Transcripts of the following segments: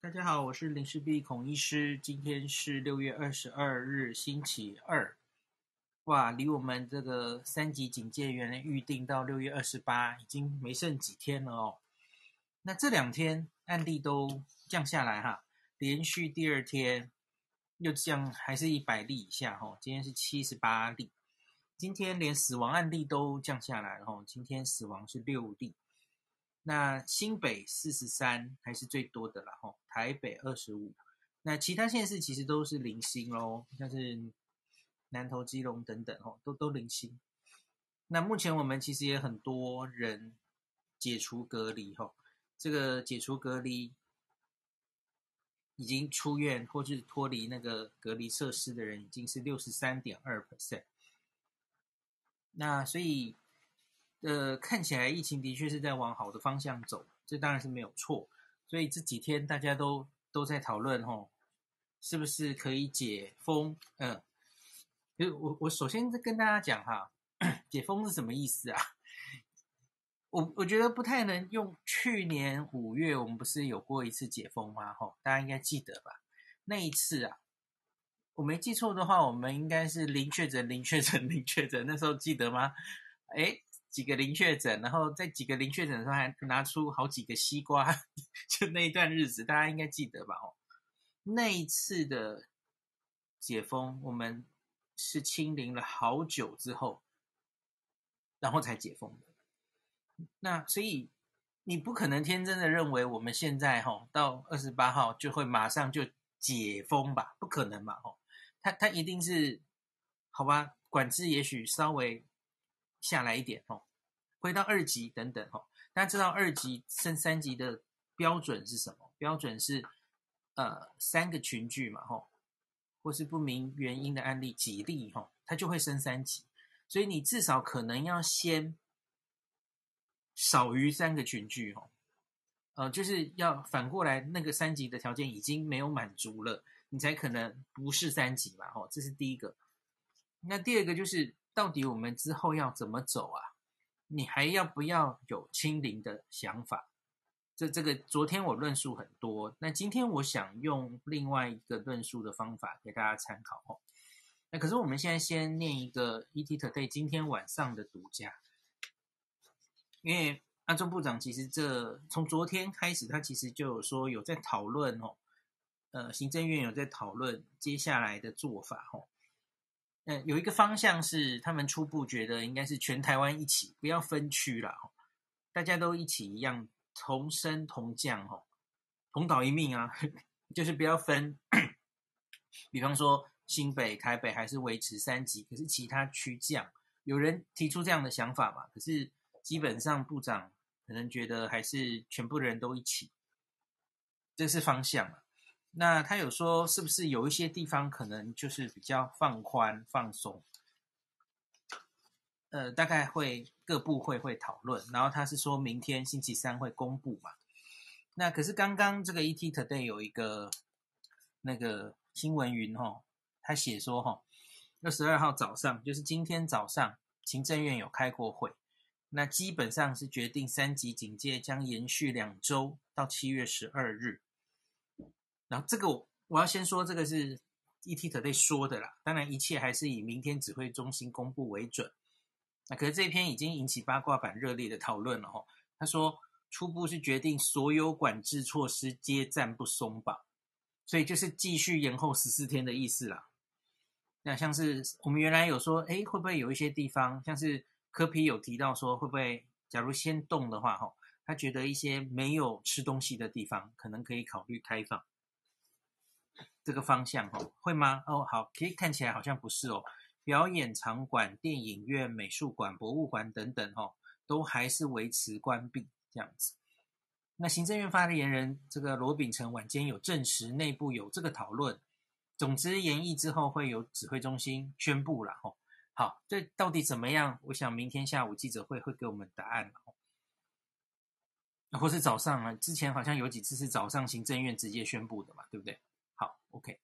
大家好，我是林氏璧孔医师。今天是六月二十二日，星期二。哇，离我们这个三级警戒原来预定到六月二十八，已经没剩几天了哦。那这两天案例都降下来哈，连续第二天又降，还是一百例以下哈。今天是七十八例，今天连死亡案例都降下来了哈。今天死亡是六例。那新北四十三还是最多的啦，吼，台北二十五，那其他县市其实都是零星咯，像是南投、基隆等等，吼，都都零星。那目前我们其实也很多人解除隔离，吼，这个解除隔离已经出院或是脱离那个隔离设施的人，已经是六十三点二 percent。那所以。呃，看起来疫情的确是在往好的方向走，这当然是没有错。所以这几天大家都都在讨论，吼，是不是可以解封？嗯、就我我首先跟大家讲哈，解封是什么意思啊？我我觉得不太能用。去年五月我们不是有过一次解封吗？吼，大家应该记得吧？那一次啊，我没记错的话，我们应该是零确诊、零确诊、零确诊。那时候记得吗？诶几个零确诊，然后在几个零确诊的时候还拿出好几个西瓜，就那一段日子，大家应该记得吧？哦，那一次的解封，我们是清零了好久之后，然后才解封的。那所以你不可能天真的认为我们现在哈到二十八号就会马上就解封吧？不可能嘛？哦，他他一定是好吧？管制也许稍微。下来一点哦，回到二级等等哦。大家知道二级升三级的标准是什么？标准是呃三个群聚嘛吼，或是不明原因的案例几例吼，它就会升三级。所以你至少可能要先少于三个群聚吼，呃，就是要反过来那个三级的条件已经没有满足了，你才可能不是三级嘛吼。这是第一个。那第二个就是。到底我们之后要怎么走啊？你还要不要有清零的想法？这这个昨天我论述很多，那今天我想用另外一个论述的方法给大家参考哦。那可是我们现在先念一个 ET Today 今天晚上的独家，因为阿中部长其实这从昨天开始，他其实就有说有在讨论哦，呃，行政院有在讨论接下来的做法哦。嗯，有一个方向是他们初步觉得应该是全台湾一起，不要分区了，大家都一起一样同升同降，同岛一命啊，就是不要分。比方说新北、台北还是维持三级，可是其他区降。有人提出这样的想法嘛？可是基本上部长可能觉得还是全部的人都一起，这是方向啊。那他有说，是不是有一些地方可能就是比较放宽放松？呃，大概会各部会会讨论，然后他是说明天星期三会公布嘛。那可是刚刚这个 ET Today 有一个那个新闻云哈，他写说哈，二十二号早上就是今天早上，行政院有开过会，那基本上是决定三级警戒将延续两周到七月十二日。然后这个我我要先说，这个是 ET Today 说的啦。当然，一切还是以明天指挥中心公布为准。那可是这篇已经引起八卦版热烈的讨论了哈。他说初步是决定所有管制措施皆暂不松绑，所以就是继续延后十四天的意思啦。那像是我们原来有说，哎，会不会有一些地方，像是柯皮有提到说，会不会假如先动的话，哈，他觉得一些没有吃东西的地方，可能可以考虑开放。这个方向哦，会吗？哦，好，可以看起来好像不是哦。表演场馆、电影院、美术馆、博物馆等等哦，都还是维持关闭这样子。那行政院发言人这个罗秉成晚间有证实，内部有这个讨论。总之，研议之后会有指挥中心宣布了哦。好，这到底怎么样？我想明天下午记者会会给我们答案哦。或是早上啊，之前好像有几次是早上行政院直接宣布的嘛，对不对？好，OK，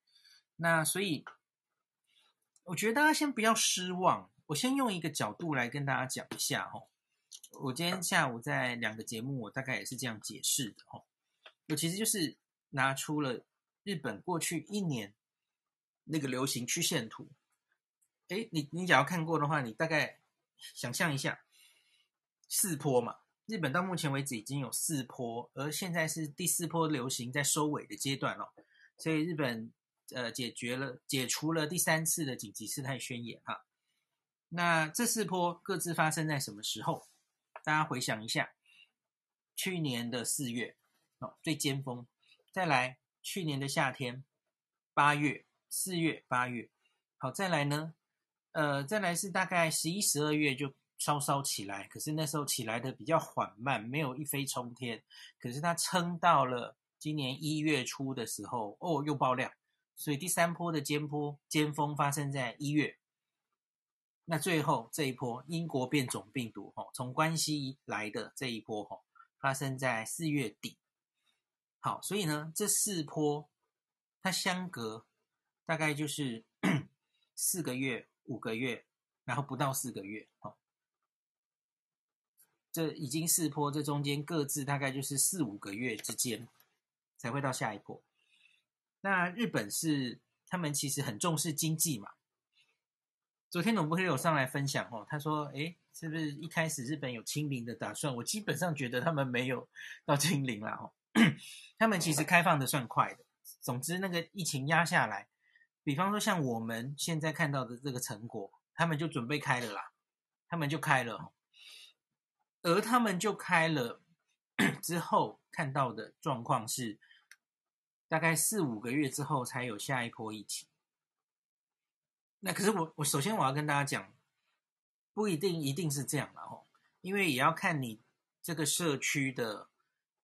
那所以我觉得大家先不要失望。我先用一个角度来跟大家讲一下哦。我今天下午在两个节目，我大概也是这样解释的哦。我其实就是拿出了日本过去一年那个流行曲线图。哎，你你只要看过的话，你大概想象一下，四坡嘛，日本到目前为止已经有四坡，而现在是第四波流行在收尾的阶段了，所以日本呃解决了解除了第三次的紧急事态宣言哈。那这四波各自发生在什么时候？大家回想一下，去年的四月哦，最尖峰，再来去年的夏天，八月、四月、八月，好，再来呢，呃，再来是大概十一、十二月就稍稍起来，可是那时候起来的比较缓慢，没有一飞冲天，可是它撑到了今年一月初的时候，哦，又爆量，所以第三波的尖波尖峰发生在一月。那最后这一波英国变种病毒哈，从关西来的这一波哈，发生在四月底。好，所以呢，这四波它相隔大概就是 四个月、五个月，然后不到四个月。哈，这已经四波，这中间各自大概就是四五个月之间才会到下一波。那日本是他们其实很重视经济嘛。昨天总部有上来分享哦，他说：“诶，是不是一开始日本有清零的打算？我基本上觉得他们没有到清零啦哦，他们其实开放的算快的。总之，那个疫情压下来，比方说像我们现在看到的这个成果，他们就准备开了啦，他们就开了，而他们就开了 之后看到的状况是，大概四五个月之后才有下一波疫情。”那可是我我首先我要跟大家讲，不一定一定是这样了哦，因为也要看你这个社区的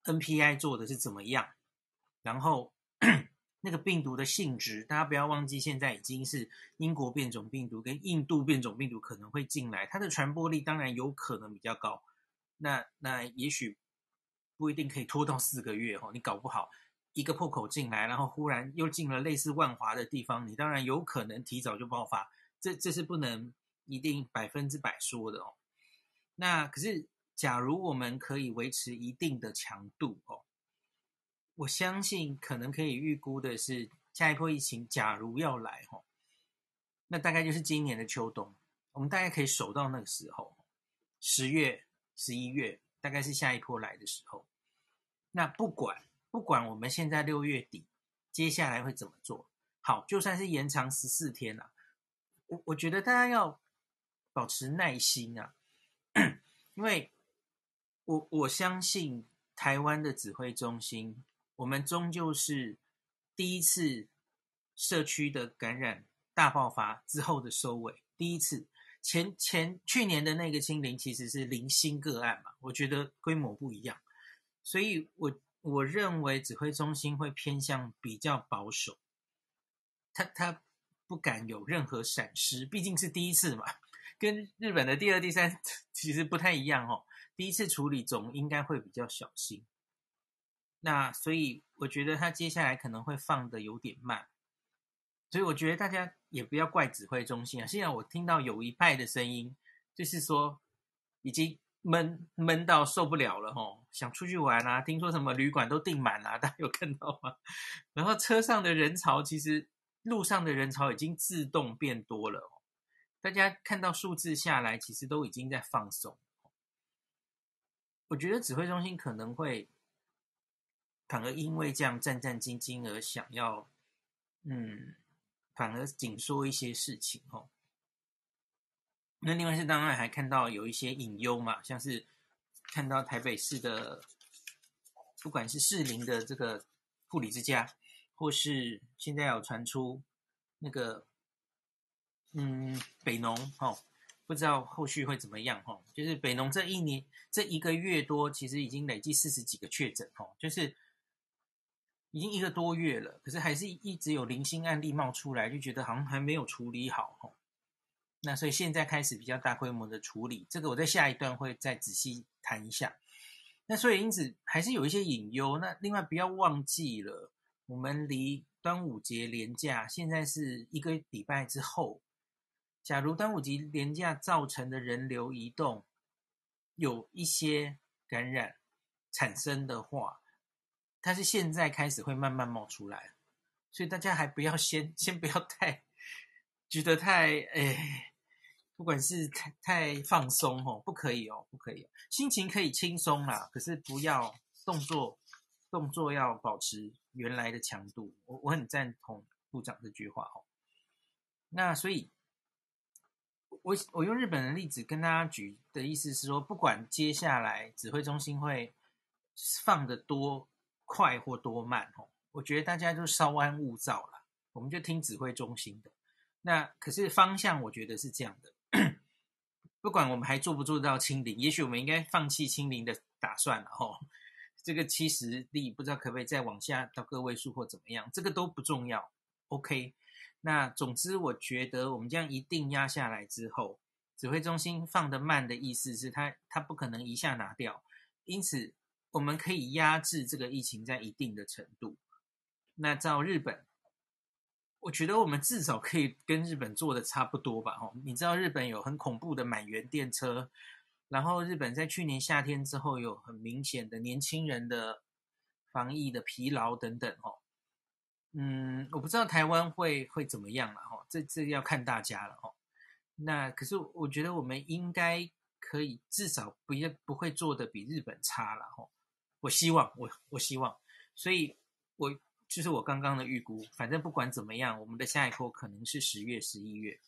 NPI 做的是怎么样，然后 那个病毒的性质，大家不要忘记，现在已经是英国变种病毒跟印度变种病毒可能会进来，它的传播力当然有可能比较高，那那也许不一定可以拖到四个月哦，你搞不好。一个破口进来，然后忽然又进了类似万华的地方，你当然有可能提早就爆发，这这是不能一定百分之百说的哦。那可是，假如我们可以维持一定的强度哦，我相信可能可以预估的是，下一波疫情假如要来哦，那大概就是今年的秋冬，我们大概可以守到那个时候，十月、十一月，大概是下一波来的时候。那不管。不管我们现在六月底，接下来会怎么做？好，就算是延长十四天了，我我觉得大家要保持耐心啊，因为我我相信台湾的指挥中心，我们终究是第一次社区的感染大爆发之后的收尾，第一次前前去年的那个清零其实是零星个案嘛，我觉得规模不一样，所以我。我认为指挥中心会偏向比较保守，他他不敢有任何闪失，毕竟是第一次嘛，跟日本的第二、第三其实不太一样哦。第一次处理总应该会比较小心，那所以我觉得他接下来可能会放得有点慢，所以我觉得大家也不要怪指挥中心啊。现在我听到有一派的声音，就是说已经。闷闷到受不了了吼，想出去玩啊！听说什么旅馆都订满了，大家有看到吗？然后车上的人潮，其实路上的人潮已经自动变多了哦。大家看到数字下来，其实都已经在放松。我觉得指挥中心可能会反而因为这样战战兢兢而想要，嗯，反而紧缩一些事情吼。那另外是当然还看到有一些隐忧嘛，像是看到台北市的，不管是士林的这个护理之家，或是现在有传出那个，嗯，北农哦，不知道后续会怎么样哦。就是北农这一年这一个月多，其实已经累计四十几个确诊哦，就是已经一个多月了，可是还是一直有零星案例冒出来，就觉得好像还没有处理好哦。那所以现在开始比较大规模的处理，这个我在下一段会再仔细谈一下。那所以因此还是有一些隐忧。那另外不要忘记了，我们离端午节连假现在是一个礼拜之后。假如端午节连假造成的人流移动有一些感染产生的话，它是现在开始会慢慢冒出来，所以大家还不要先先不要太觉得太哎，不管是太太放松哦，不可以哦，不可以，心情可以轻松啦，可是不要动作动作要保持原来的强度。我我很赞同部长这句话哦。那所以，我我用日本的例子跟大家举的意思是说，不管接下来指挥中心会放得多。快或多慢哦，我觉得大家就稍安勿躁了，我们就听指挥中心的。那可是方向，我觉得是这样的。不管我们还做不做到清零，也许我们应该放弃清零的打算了哦。这个七十例不知道可不可以再往下到个位数或怎么样，这个都不重要。OK，那总之我觉得我们这样一定压下来之后，指挥中心放得慢的意思是他他不可能一下拿掉，因此。我们可以压制这个疫情在一定的程度。那照日本，我觉得我们至少可以跟日本做的差不多吧。哦，你知道日本有很恐怖的满员电车，然后日本在去年夏天之后有很明显的年轻人的防疫的疲劳等等。哦，嗯，我不知道台湾会会怎么样了。哦，这这要看大家了。哦，那可是我觉得我们应该可以至少不要不会做的比日本差了。哦。我希望，我我希望，所以，我就是我刚刚的预估。反正不管怎么样，我们的下一波可能是十月、十一月。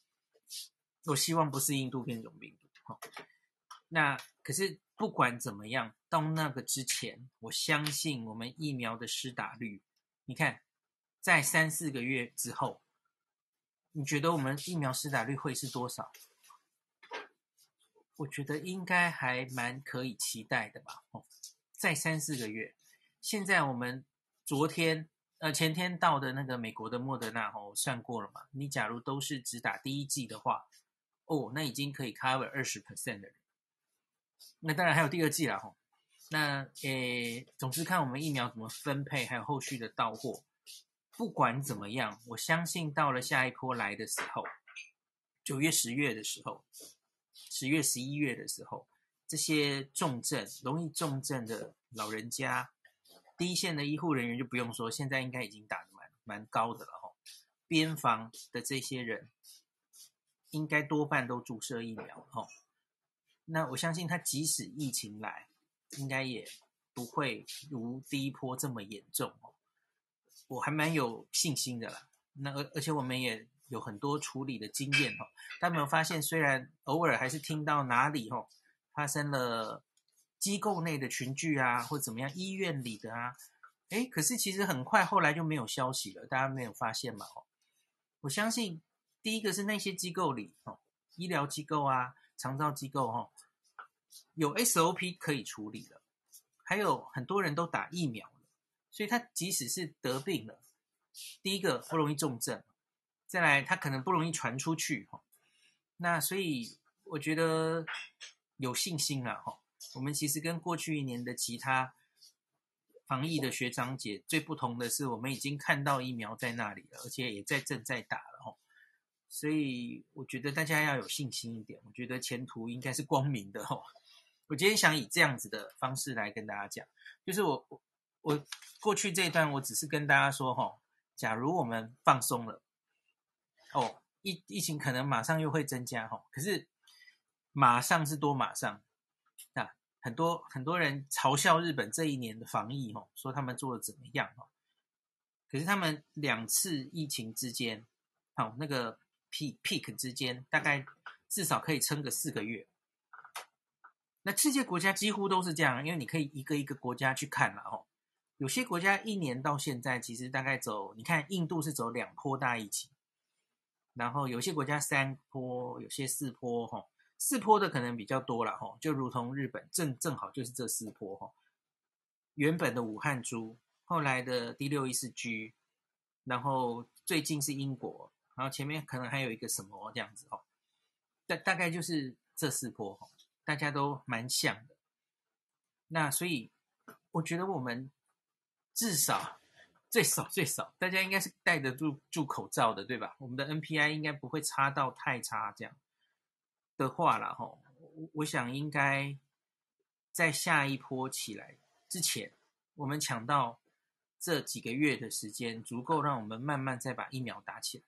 我希望不是印度变种病毒。好，那可是不管怎么样，到那个之前，我相信我们疫苗的施打率，你看，在三四个月之后，你觉得我们疫苗施打率会是多少？我觉得应该还蛮可以期待的吧。哦。再三四个月，现在我们昨天呃前天到的那个美国的莫德纳哦，算过了嘛？你假如都是只打第一剂的话，哦，那已经可以 cover 二十 percent 的人。那当然还有第二剂了吼。那诶，总之看我们疫苗怎么分配，还有后续的到货。不管怎么样，我相信到了下一波来的时候，九月、十月的时候，十月、十一月的时候。这些重症、容易重症的老人家，一线的医护人员就不用说，现在应该已经打得蛮蛮高的了哈。边防的这些人，应该多半都注射疫苗哈。那我相信他即使疫情来，应该也不会如第一波这么严重哦。我还蛮有信心的啦。那而而且我们也有很多处理的经验哈。大家有没有发现，虽然偶尔还是听到哪里哈。发生了机构内的群聚啊，或怎么样，医院里的啊，诶，可是其实很快后来就没有消息了，大家没有发现嘛？哦，我相信第一个是那些机构里哦，医疗机构啊，长照机构哦，有 SOP 可以处理了，还有很多人都打疫苗了，所以他即使是得病了，第一个不容易重症，再来他可能不容易传出去哈，那所以我觉得。有信心了哈，我们其实跟过去一年的其他防疫的学长姐最不同的是，我们已经看到疫苗在那里了，而且也在正在打了哈，所以我觉得大家要有信心一点，我觉得前途应该是光明的哈。我今天想以这样子的方式来跟大家讲，就是我我我过去这一段我只是跟大家说哈，假如我们放松了，哦，疫疫情可能马上又会增加哈，可是。马上是多马上，很多很多人嘲笑日本这一年的防疫，吼，说他们做的怎么样，哦。可是他们两次疫情之间，好，那个 peak peak 之间，大概至少可以撑个四个月。那世界国家几乎都是这样，因为你可以一个一个国家去看了，吼。有些国家一年到现在，其实大概走，你看印度是走两波大疫情，然后有些国家三波，有些四波，吼。四坡的可能比较多了哈，就如同日本正正好就是这四坡哈。原本的武汉株，后来的第六一四 G，然后最近是英国，然后前面可能还有一个什么这样子哈。大大概就是这四坡哈，大家都蛮像的。那所以我觉得我们至少最少最少，大家应该是戴得住住口罩的，对吧？我们的 NPI 应该不会差到太差这样。的话了哈，我我想应该在下一波起来之前，我们抢到这几个月的时间，足够让我们慢慢再把疫苗打起来。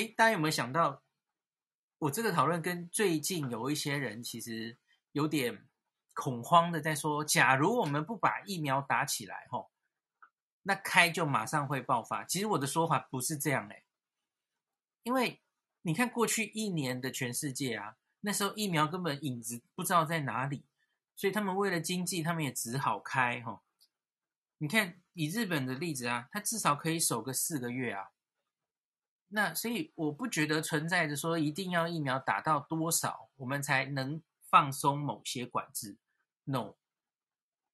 诶，大家有没有想到，我这个讨论跟最近有一些人其实有点恐慌的在说，假如我们不把疫苗打起来，吼，那开就马上会爆发。其实我的说法不是这样，诶，因为你看过去一年的全世界啊，那时候疫苗根本影子不知道在哪里。所以他们为了经济，他们也只好开哈。你看以日本的例子啊，它至少可以守个四个月啊。那所以我不觉得存在着说一定要疫苗打到多少，我们才能放松某些管制。No，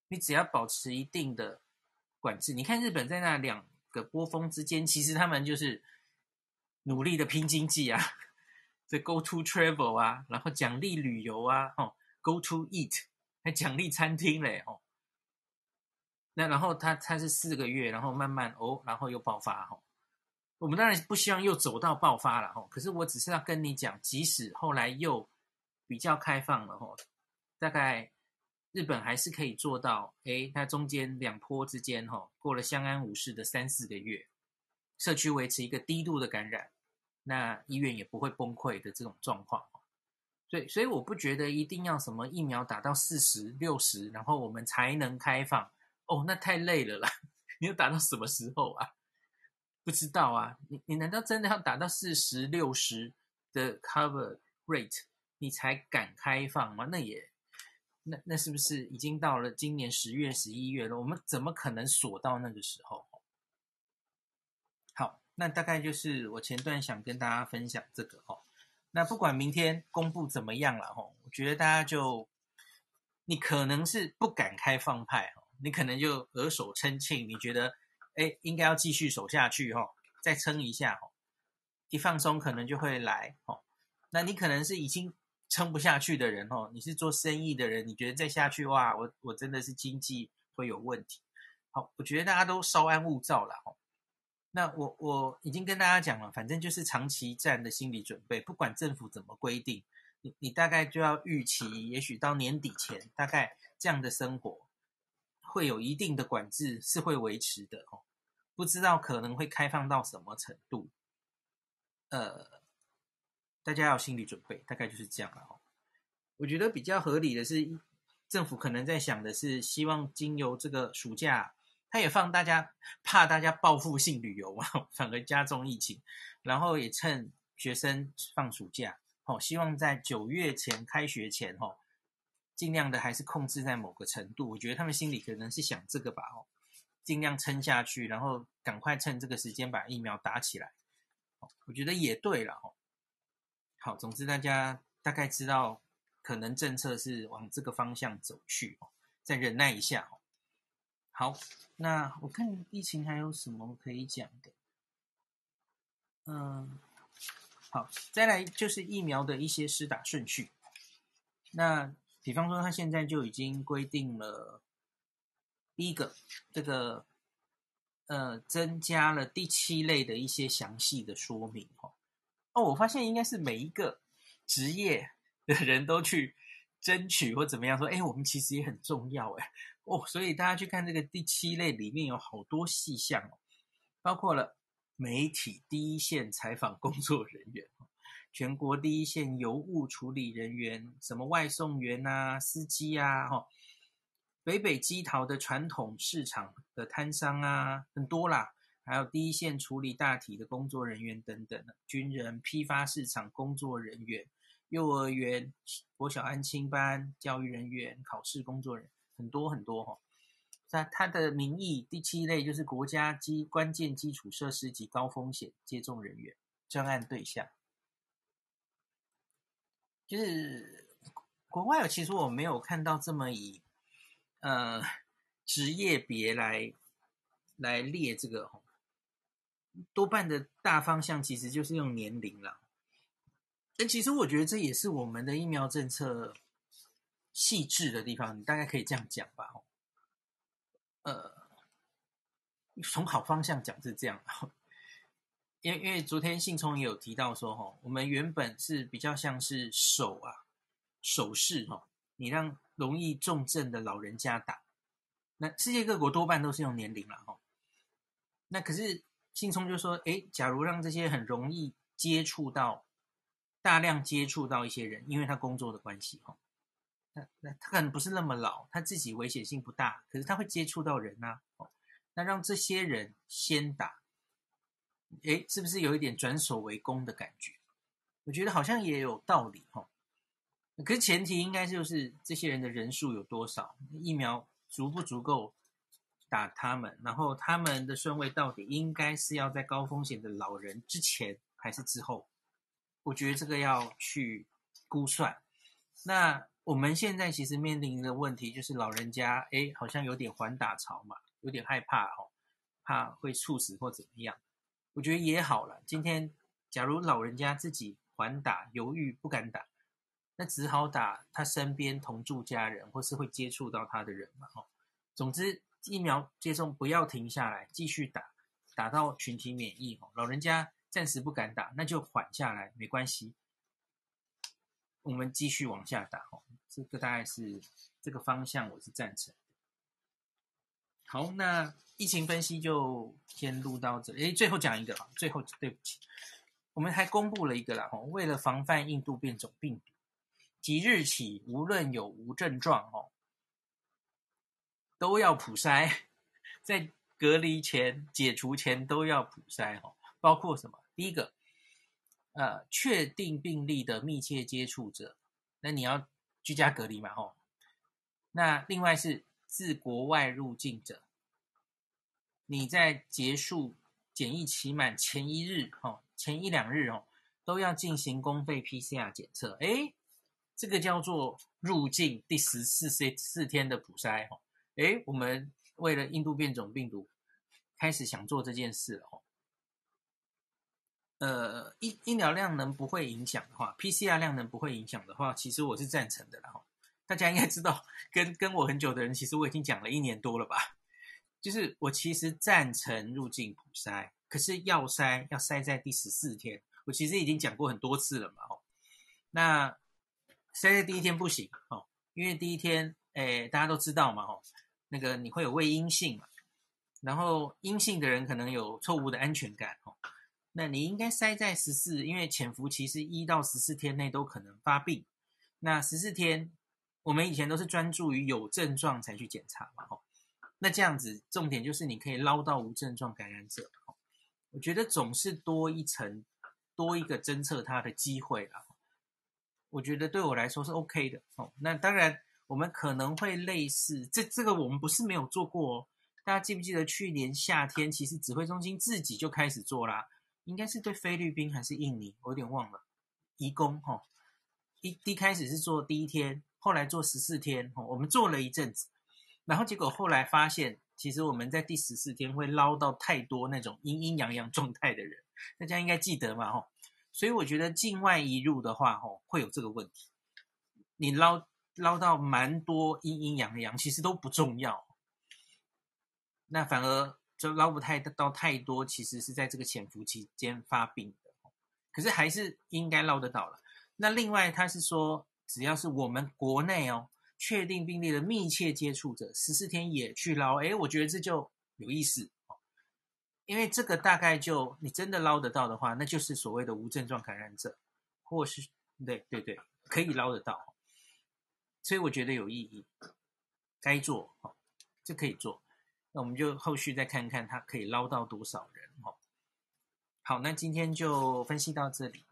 你只要保持一定的管制。你看日本在那两个波峰之间，其实他们就是努力的拼经济啊，这 Go to travel 啊，然后奖励旅游啊，哦，Go to eat。还奖励餐厅嘞哦，那然后他他是四个月，然后慢慢哦，然后又爆发哦。我们当然不希望又走到爆发了哦，可是我只是要跟你讲，即使后来又比较开放了哦，大概日本还是可以做到，诶，它中间两坡之间哈，过了相安无事的三四个月，社区维持一个低度的感染，那医院也不会崩溃的这种状况。对，所以我不觉得一定要什么疫苗打到四十六十，然后我们才能开放。哦，那太累了啦！你要打到什么时候啊？不知道啊。你你难道真的要打到四十六十的 cover rate，你才敢开放吗？那也，那那是不是已经到了今年十月、十一月了？我们怎么可能锁到那个时候？那大概就是我前段想跟大家分享这个哦。那不管明天公布怎么样了吼，我觉得大家就，你可能是不敢开放派，你可能就额手称庆，你觉得，哎，应该要继续守下去哦，再撑一下吼，一放松可能就会来吼。那你可能是已经撑不下去的人哦，你是做生意的人，你觉得再下去哇，我我真的是经济会有问题。好，我觉得大家都稍安勿躁了吼。那我我已经跟大家讲了，反正就是长期战的心理准备，不管政府怎么规定，你你大概就要预期，也许到年底前，大概这样的生活会有一定的管制是会维持的哦，不知道可能会开放到什么程度，呃，大家要心理准备，大概就是这样了哦。我觉得比较合理的是，政府可能在想的是，希望经由这个暑假。他也放大家，怕大家报复性旅游嘛，反而加重疫情，然后也趁学生放暑假，哦，希望在九月前开学前，哦，尽量的还是控制在某个程度。我觉得他们心里可能是想这个吧，哦，尽量撑下去，然后赶快趁这个时间把疫苗打起来。我觉得也对了，哦，好，总之大家大概知道，可能政策是往这个方向走去，哦，再忍耐一下，哦。好，那我看疫情还有什么可以讲的？嗯，好，再来就是疫苗的一些施打顺序。那比方说，他现在就已经规定了，第一个，这个呃，增加了第七类的一些详细的说明。哦，哦，我发现应该是每一个职业的人都去争取或怎么样说，哎，我们其实也很重要，哎。哦，所以大家去看这个第七类里面有好多细项哦，包括了媒体第一线采访工作人员，全国第一线邮务处理人员，什么外送员啊、司机啊，哈，北北基桃的传统市场的摊商啊，很多啦，还有第一线处理大体的工作人员等等军人、批发市场工作人员、幼儿园、国小安亲班教育人员、考试工作人员。很多很多哈，那它的名义第七类就是国家基关键基础设施及高风险接种人员专案对象，就是国外有，其实我没有看到这么以呃职业别来来列这个，多半的大方向其实就是用年龄了。但其实我觉得这也是我们的疫苗政策。细致的地方，你大概可以这样讲吧，呃，从好方向讲是这样，因为因为昨天信聪也有提到说，哈，我们原本是比较像是手啊手势哈，你让容易重症的老人家打，那世界各国多半都是用年龄了哈，那可是信聪就说，诶，假如让这些很容易接触到、大量接触到一些人，因为他工作的关系，哈，那那他可能不是那么老，他自己危险性不大，可是他会接触到人呐，那让这些人先打，诶，是不是有一点转守为攻的感觉？我觉得好像也有道理，哈。可是前提应该就是这些人的人数有多少，疫苗足不足够打他们，然后他们的顺位到底应该是要在高风险的老人之前还是之后？我觉得这个要去估算。那我们现在其实面临的问题就是老人家，哎，好像有点缓打潮嘛，有点害怕哦，怕会猝死或怎么样。我觉得也好了。今天假如老人家自己缓打，犹豫不敢打。那只好打他身边同住家人，或是会接触到他的人嘛。哈，总之疫苗接种不要停下来，继续打，打到群体免疫。哈，老人家暂时不敢打，那就缓下来，没关系。我们继续往下打。哈，这个大概是这个方向，我是赞成。好，那疫情分析就先录到这。诶，最后讲一个，最后对不起，我们还公布了一个啦。哈，为了防范印度变种病毒。即日起，无论有无症状哦，都要普筛，在隔离前、解除前都要普筛哦。包括什么？第一个，呃，确定病例的密切接触者，那你要居家隔离嘛，吼。那另外是自国外入境者，你在结束检疫期满前一日，吼，前一两日哦，都要进行公费 PCR 检测，诶这个叫做入境第十四四四天的普筛哈，诶，我们为了印度变种病毒开始想做这件事了哈。呃，医医疗量能不会影响的话，PCR 量能不会影响的话，其实我是赞成的了哈。大家应该知道，跟跟我很久的人，其实我已经讲了一年多了吧。就是我其实赞成入境普筛，可是要筛要筛在第十四天，我其实已经讲过很多次了嘛。那筛在第一天不行哦，因为第一天，诶，大家都知道嘛，吼，那个你会有胃阴性嘛，然后阴性的人可能有错误的安全感，哦，那你应该筛在十四，因为潜伏期是一到十四天内都可能发病，那十四天，我们以前都是专注于有症状才去检查嘛，吼，那这样子重点就是你可以捞到无症状感染者，我觉得总是多一层，多一个侦测它的机会啦。我觉得对我来说是 OK 的哦。那当然，我们可能会类似这这个，我们不是没有做过哦。大家记不记得去年夏天，其实指挥中心自己就开始做啦，应该是对菲律宾还是印尼，我有点忘了。移工哈，一一开始是做第一天，后来做十四天，我们做了一阵子，然后结果后来发现，其实我们在第十四天会捞到太多那种阴阴阳阳状态的人，大家应该记得嘛，哈。所以我觉得境外移入的话，吼，会有这个问题。你捞捞到蛮多阴阴阳阳，其实都不重要。那反而就捞不太到太多，其实是在这个潜伏期间发病的。可是还是应该捞得到了。那另外他是说，只要是我们国内哦确定病例的密切接触者，十四天也去捞，诶，我觉得这就有意思。因为这个大概就你真的捞得到的话，那就是所谓的无症状感染者，或是对对对，可以捞得到，所以我觉得有意义，该做哦，就可以做。那我们就后续再看看他可以捞到多少人哦。好，那今天就分析到这里。